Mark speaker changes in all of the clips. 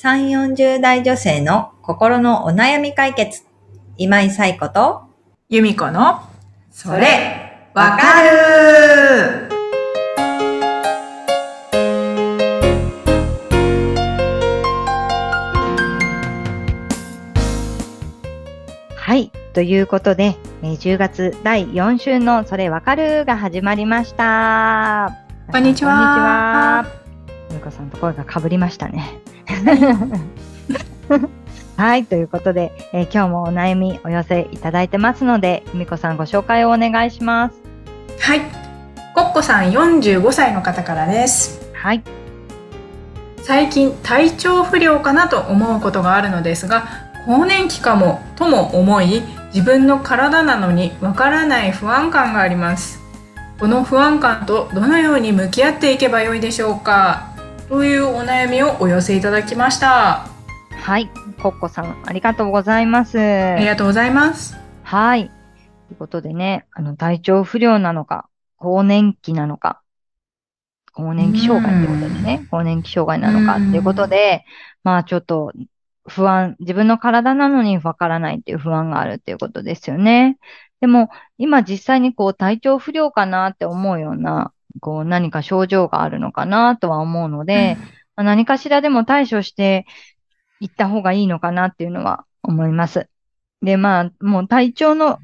Speaker 1: 3、40代女性の心のお悩み解決。今井彩子と、
Speaker 2: 由美子の、それ、わかる
Speaker 3: はい。ということで、えー10月第4週のそれわかるが始まりました。
Speaker 2: こんにちは
Speaker 3: こんにちは。ゆうこさんと声がかぶりましたね。はい。ということで、えー今日もお悩みお寄せいただいてますので、ゆみこさんご紹介をお願いします。
Speaker 2: はい。コッコさん45歳の方からです。
Speaker 3: はい。
Speaker 2: 最近体調不良かなと思うことがあるのですが、更年期かもとも思い、自分の体なのにわからない不安感があります。この不安感とどのように向き合っていけばよいでしょうか？というお悩みをお寄せいただきました。
Speaker 3: はい。コッコさん、ありがとうございます。
Speaker 2: ありがとうございます。
Speaker 3: はい。ということでね、あの、体調不良なのか、更年期なのか、更年期障害ってことですね。更年期障害なのかっていうことで、まあちょっと不安、自分の体なのにわからないっていう不安があるっていうことですよね。でも、今実際にこう体調不良かなって思うような、こう何か症状があるのかなとは思うので、まあ何かしらでも対処していった方がいいのかなっていうのは思います。で、まあ、もう体調の、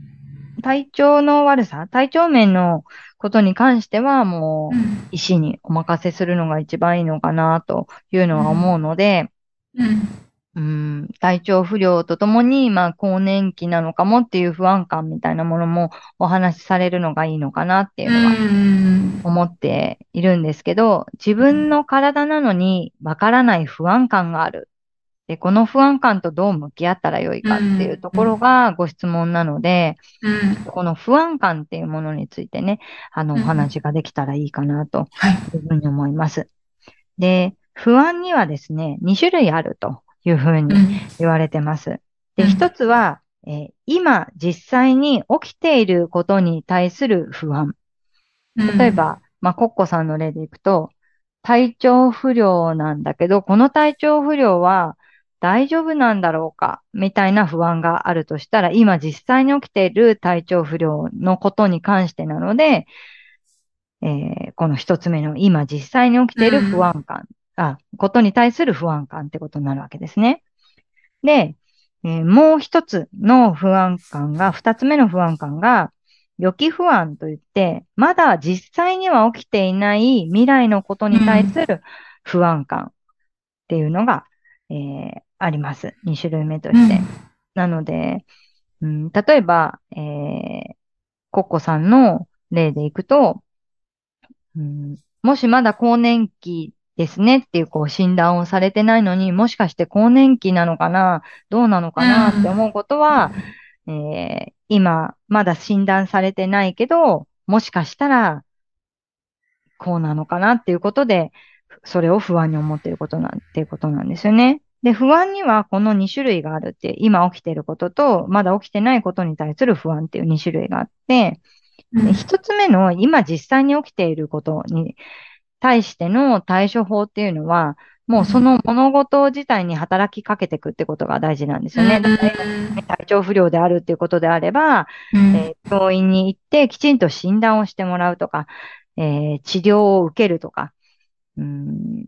Speaker 3: 体調の悪さ、体調面のことに関しては、もう、
Speaker 2: うん。
Speaker 3: 医師にお任せするのが一番いいのかなというのは思うので、
Speaker 2: うん
Speaker 3: うん、体調不良とともに、まあ、更年期なのかもっていう不安感みたいなものもお話しされるのがいいのかなっていうのは
Speaker 2: うん
Speaker 3: 思っているんですけど、自分の体なのにわからない不安感がある。で、この不安感とどう向き合ったらよいかっていうところがご質問なので、
Speaker 2: うん
Speaker 3: この不安感っていうものについてね、あの、お
Speaker 2: うん
Speaker 3: 話ができたらいいかなと
Speaker 2: はい。
Speaker 3: いうふうに思います。で、不安にはですね、2種類あるというふうに言われてます。で、
Speaker 2: うん。
Speaker 3: 一つは、えー今実際に起きていることに対する不安。例えば、まあ、コッコさんの例でいくと、体調不良なんだけど、この体調不良は大丈夫なんだろうか？みたいな不安があるとしたら、今実際に起きている体調不良のことに関してなので、えーこの一つ目の今実際に起きている不安感、あ、ことに対する不安感ってことになるわけですね。で、えーもう一つの不安感が、二つ目の不安感が、予期不安といって、まだ実際には起きていない未来のことに対する不安感っていうのが、えーあります。二種類目として。なので、うん、例えば、えーコッコさんの例でいくと、うん、もしまだ更年期ですねっていうこう診断をされてないのに、もしかして更年期なのかなどうなのかなって思うことは、えー今、まだ診断されてないけど、もしかしたら、こうなのかなっていうことで、それを不安に思っていることなん、っていうことなんですよね。で、不安にはこの2種類があるって、今起きていることと、まだ起きてないことに対する不安っていう2種類があって、で一つ目の今実際に起きていることに対しての対処法っていうのは、もうその物事自体に働きかけていくってことが大事なんですよね。体調不良であるっていうことであれば、えー病院に行ってきちんと診断をしてもらうとか、えー治療を受けるとか、うん、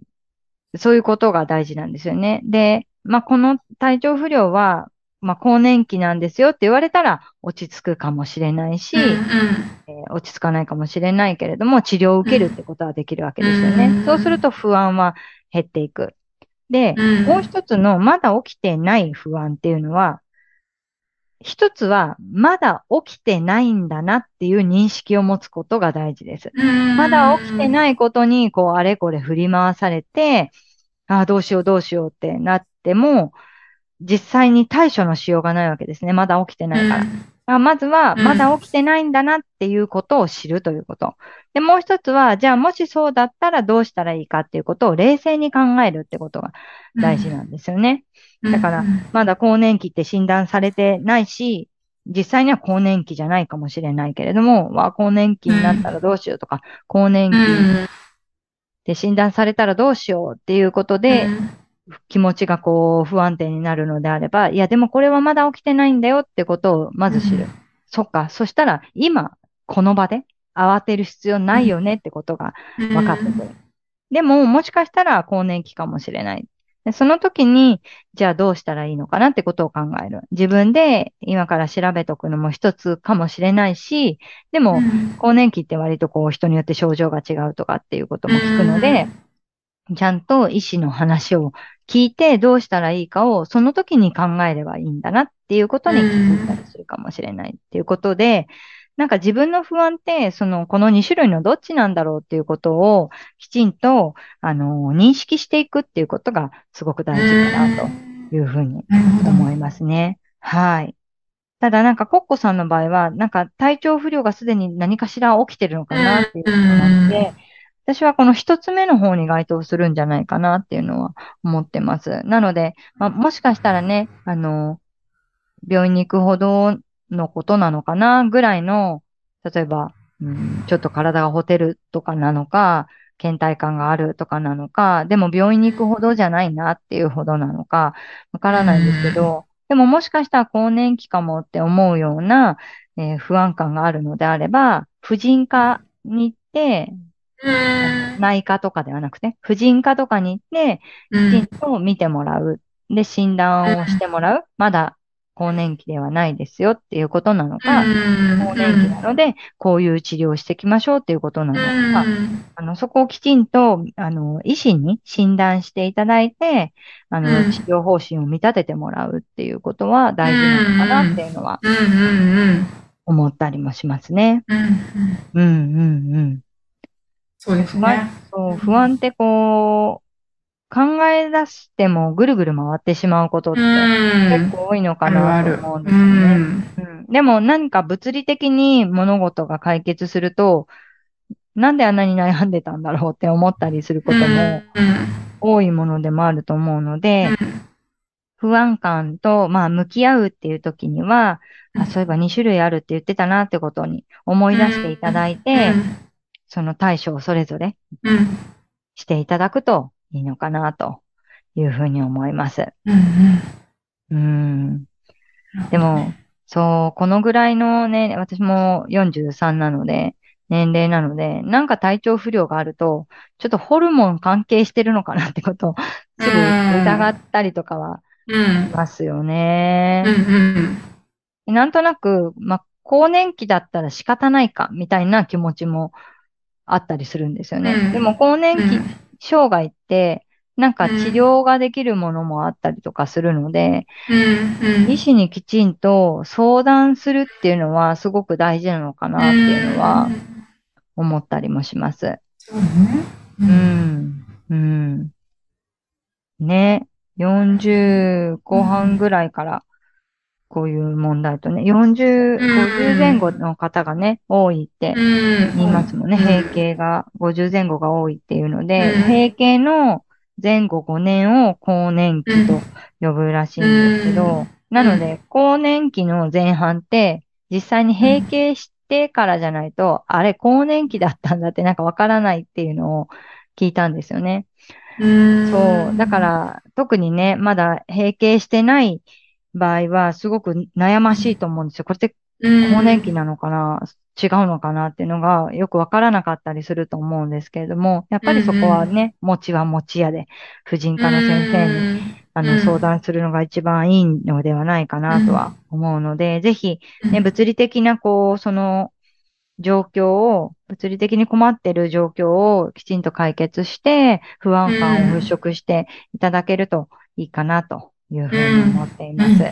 Speaker 3: そういうことが大事なんですよね。で、まあ、この体調不良は、まあ、更年期なんですよって言われたら落ち着くかもしれないし、えー落ち着かないかもしれないけれども、治療を受けるってことはできるわけですよね。
Speaker 2: うん
Speaker 3: そうすると不安は減っていく。で、
Speaker 2: うん
Speaker 3: もう一つのまだ起きてない不安っていうのは、一つはまだ起きてないんだなっていう認識を持つことが大事です。まだ起きて
Speaker 2: い。
Speaker 3: ないことに、こう、あれこれ振り回されて、ああ、どうしようどうしようってなっても、実際に対処のしようがないわけですね。まだ起きてないから。あまずは、
Speaker 2: うん
Speaker 3: まだ起きてないんだなっていうことを知るということ。で、もう一つは、じゃあもしそうだったらどうしたらいいかっていうことを冷静に考えるってことが大事なんですよね。だからまだ更年期って診断されてないし、実際には更年期じゃないかもしれないけれども、わあ、更年期になったらどうしようとか、更年期
Speaker 2: うん
Speaker 3: で診断されたらどうしようっていうことで、気持ちがこう不安定になるのであれば、いやでもこれはまだ起きてないんだよってことをまず知る。
Speaker 2: うん
Speaker 3: そっか。そしたら今、この場で慌てる必要ないよねってことが分かってくる。でも、もしかしたら更年期かもしれない。でその時に、じゃあどうしたらいいのかなってことを考える。自分で今から調べとくのも一つかもしれないし、でも、更年期って割とこう人によって症状が違うとかっていうことも聞くので、ちゃんと医師の話を聞いてどうしたらいいかをその時に考えればいいんだなっていうことに気づいたりするかもしれないっていうことで、なんか自分の不安って、その、この2種類のどっちなんだろうっていうことをきちんと、あの、認識していくっていうことがすごく大事かなというふうに思いますね。はい。ただなんかコッコさんの場合は、なんか体調不良がすでに何かしら起きてるのかなっていうことなので、私はこの一つ目の方に該当するんじゃないかなっていうのは思ってます。なので、まあ、もしかしたらね、あの、病院に行くほどのことなのかなぐらいの、例えば、うん、ちょっと体がほてるとかなのか、倦怠感があるとかなのか、でも病院に行くほどじゃないなっていうほどなのか、わからないんですけど、でももしかしたら更年期かもって思うような、えー不安感があるのであれば、婦人科に行って、内科とかではなくて、婦人科とかに行って、きちんと見てもらう。で、診断をしてもらう。まだ更年期ではないですよっていうことなのか、更年期なので、こういう治療をしていきましょうっていうことなのか、あの、そこをきちんと、あの、医師に診断していただいて、あの、
Speaker 2: うん。
Speaker 3: 治療方針を見立ててもらうっていうことは大事なのかなっていうのは思ったりもしますね。うんうんうん。
Speaker 2: そうです
Speaker 3: ま
Speaker 2: ね。
Speaker 3: そう、不安ってこう、考え出してもぐるぐる回ってしまうことって結構多いのかなと思うんですよね。うん、でも何か物理的に物事が解決すると、なんであんなに悩んでたんだろうって思ったりすることも多いものでもあると思うので、不安感と、まあ、向き合うっていう時には、あ、そういえば2種類あるって言ってたなってことに思い出していただいて、その対処をそれぞれ
Speaker 2: うん
Speaker 3: していただくといいのかなというふうに思います。
Speaker 2: うん
Speaker 3: うん。
Speaker 2: うん。
Speaker 3: でも、そう、このぐらいのね、私も43なので、年齢なので、なんか体調不良があると、ちょっとホルモン関係してるのかなってことをすぐ疑ったりとかは
Speaker 2: うん
Speaker 3: しますよね。なんとなく、まあ、更年期だったら仕方ないか、みたいな気持ちもあったりするんですよね。
Speaker 2: うん
Speaker 3: でも更年期
Speaker 2: うん
Speaker 3: 障害って、なんか治療ができるものもあったりとかするので、
Speaker 2: うんうん
Speaker 3: 医師にきちんと相談するっていうのはすごく大事なのかなっていうのは思ったりもします。
Speaker 2: う。
Speaker 3: ん。うん。ね。40後半ぐらいからこういう問題とね、40、50前後の方がね、多いって
Speaker 2: うん。
Speaker 3: 言いますもんね。閉経が50前後が多いっていうので、
Speaker 2: うん。
Speaker 3: 閉経の前後5年を更年期と呼ぶらしいんですけど、
Speaker 2: うん。
Speaker 3: なので、更年期の前半って、実際に閉経してからじゃないと、あれ、更年期だったんだってなんかわからないっていうのを聞いたんですよね。
Speaker 2: うん。
Speaker 3: そう。だか、ら、特にね、まだ閉経してない場合は、すごく悩ましいと思うんですよ。これって更年期なのかな？違うのかなっていうのがよくわからなかったりすると思うんですけれども、やっぱりそこはね、持ちは持ちやで、婦人科の先生にあの
Speaker 2: うん。
Speaker 3: 相談するのが一番いいのではないかなとは思うので、ぜひ、ね、物理的な、こう、その状況を、物理的に困っている状況をきちんと解決して、不安感を払拭していただけるといいかなというふうに思っています。
Speaker 2: うんうん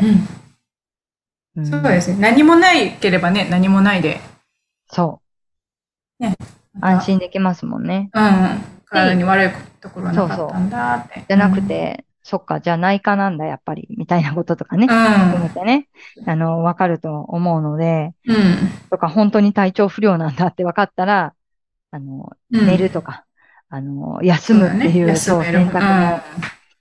Speaker 3: うん
Speaker 2: そうですね。何もないければね、何もないで。
Speaker 3: そう。安心できますもんね。
Speaker 2: うんうん。体に悪いところはなかったんだって。
Speaker 3: じゃなくて、そっか、じゃあ内科なんだ、やっぱり、みたいなこととかね、
Speaker 2: うん、
Speaker 3: 含めてね、あの、わかると思うので、
Speaker 2: うん。
Speaker 3: とか、本当に体調不良なんだって分かったら、あの、
Speaker 2: うん
Speaker 3: 寝るとか、あの、休むっていう、そう
Speaker 2: 休める
Speaker 3: 選択も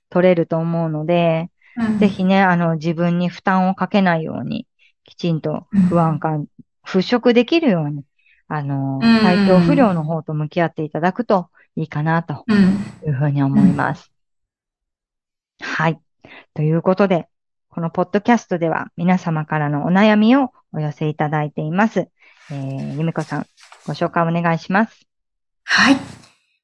Speaker 3: 取れると思うので、
Speaker 2: うん
Speaker 3: ぜひね、あの、自分に負担をかけないように、きちんと不安感、払拭できるように、あの、
Speaker 2: うん
Speaker 3: 体調不良の方と向き合っていただくといいかなと
Speaker 2: うん。
Speaker 3: いうふうに思います。はい。ということで、このポッドキャストでは皆様からのお悩みをお寄せいただいています。えー、ゆみこさん、ご紹介お願いします。
Speaker 2: はい。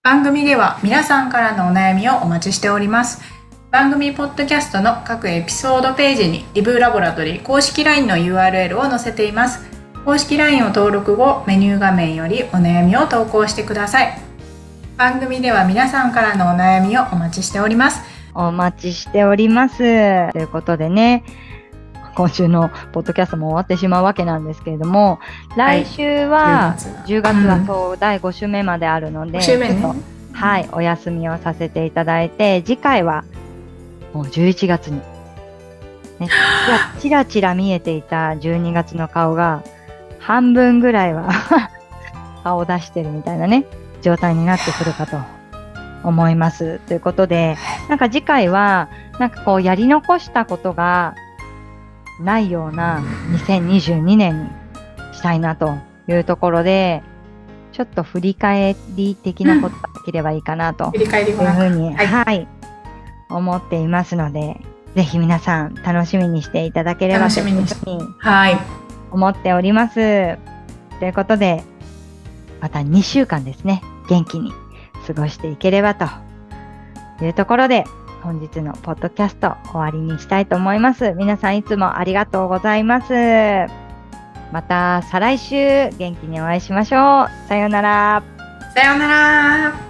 Speaker 2: 番組では皆さんからのお悩みをお待ちしております。番組ポッドキャストの各エピソードページにリブーラボラトリー公式 LINE の URL を載せています。公式 LINE を登録後、メニュー画面よりお悩みを投稿してください。番組では皆さんからのお悩みをお待ちしております。
Speaker 3: お待ちしております。ということでね、今週のポッドキャストも終わってしまうわけなんですけれども、来週は、10月はそう、第5週目まであるので、
Speaker 2: 5週目ね
Speaker 3: はい、お休みをさせていただいて、次回はもう11月に、ね、ちら ちらちら見えていた12月の顔が、半分ぐらいは 顔を出してるみたいなね、状態になってくるかと思います。ということで、なんか次回は、なんかこうやり残したことがないような2022年にしたいなというところで、ちょっと振り返り的なことができればいいかなと
Speaker 2: 振り返り
Speaker 3: いう。ふうに、
Speaker 2: はい
Speaker 3: はい、思っていますので、ぜひ皆さん楽しみにしていただければ
Speaker 2: 楽しみにしはい。
Speaker 3: 思っております。ということで、また2週間ですね、元気に過ごしていければというところで、本日のポッドキャスト終わりにしたいと思います。皆さんいつもありがとうございます。また再来週元気にお会いしましょう。さようなら。
Speaker 2: さようなら。